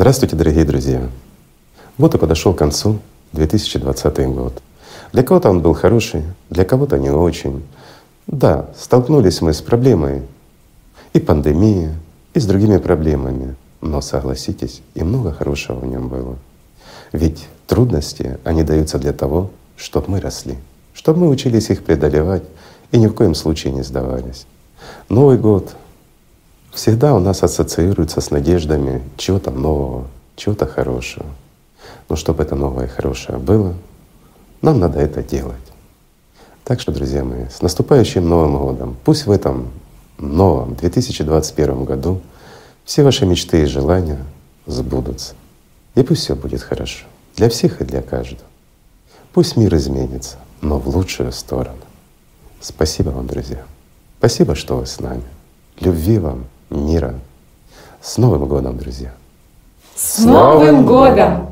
Здравствуйте, дорогие друзья! Вот и подошел к концу 2020 год. Для кого-то он был хороший, для кого-то не очень. Да, столкнулись мы с проблемой и пандемии, и с другими проблемами. Но согласитесь, и много хорошего в нем было. Ведь трудности, они даются для того, чтобы мы росли, чтобы мы учились их преодолевать и ни в коем случае не сдавались. Новый год всегда у нас ассоциируется с надеждами чего-то нового, чего-то хорошего. Но чтобы это новое и хорошее было, нам надо это делать. Так что, друзья мои, с наступающим Новым годом! Пусть в этом новом 2021 году все ваши мечты и желания сбудутся. И пусть все будет хорошо для всех и для каждого. Пусть мир изменится, но в лучшую сторону. Спасибо вам, друзья. Спасибо, что вы с нами. Любви вам, мира. С Новым годом, друзья! С Новым годом!